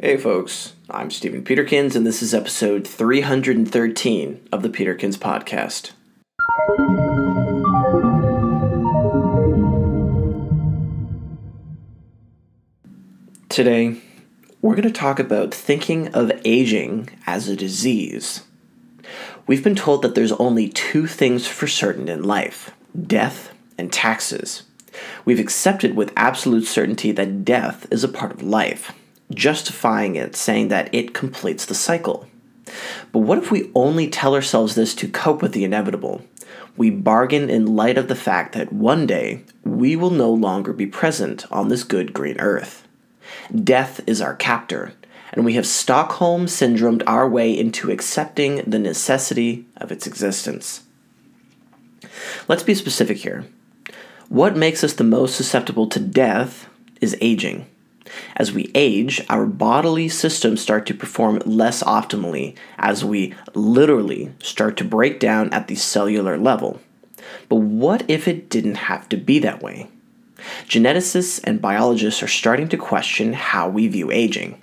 Hey folks, I'm Stephen Peterkins, and this is episode 313 of the Peterkins Podcast. Today, we're going to talk about thinking of aging as a disease. We've been told that there's only two things for certain in life death and taxes. We've accepted with absolute certainty that death is a part of life, justifying it, saying that it completes the cycle. But what if we only tell ourselves this to cope with the inevitable? We bargain in light of the fact that one day we will no longer be present on this good green earth. Death is our captor, and we have Stockholm syndromed our way into accepting the necessity of its existence. Let's be specific here. What makes us the most susceptible to death is aging. As we age, our bodily systems start to perform less optimally as we literally start to break down at the cellular level. But what if it didn't have to be that way? Geneticists and biologists are starting to question how we view aging,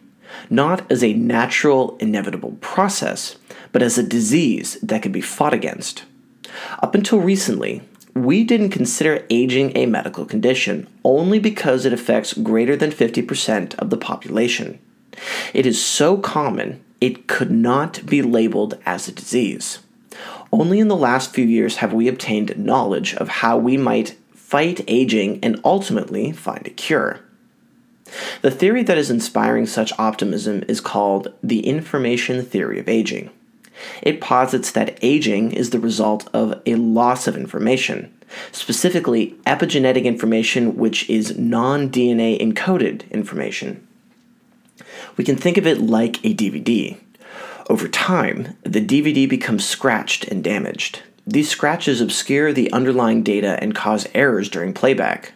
not as a natural, inevitable process, but as a disease that can be fought against. Up until recently, we didn't consider aging a medical condition only because it affects greater than 50% of the population. It is so common, it could not be labeled as a disease. Only in the last few years have we obtained knowledge of how we might fight aging and ultimately find a cure. The theory that is inspiring such optimism is called the information theory of aging. It posits that aging is the result of a loss of information, specifically epigenetic information, which is non DNA encoded information. We can think of it like a DVD. Over time, the DVD becomes scratched and damaged. These scratches obscure the underlying data and cause errors during playback.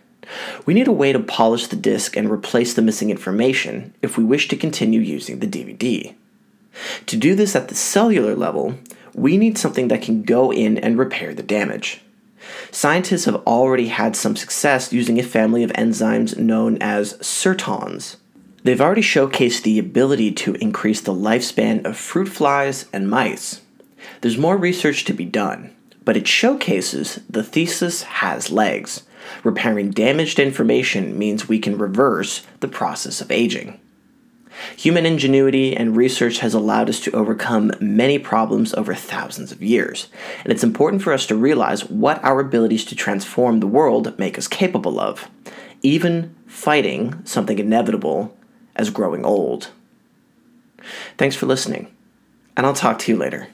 We need a way to polish the disc and replace the missing information if we wish to continue using the DVD. To do this at the cellular level, we need something that can go in and repair the damage. Scientists have already had some success using a family of enzymes known as sirtuins. They've already showcased the ability to increase the lifespan of fruit flies and mice. There's more research to be done, but it showcases the thesis has legs. Repairing damaged information means we can reverse the process of aging. Human ingenuity and research has allowed us to overcome many problems over thousands of years, and it's important for us to realize what our abilities to transform the world make us capable of, even fighting something inevitable as growing old. Thanks for listening, and I'll talk to you later.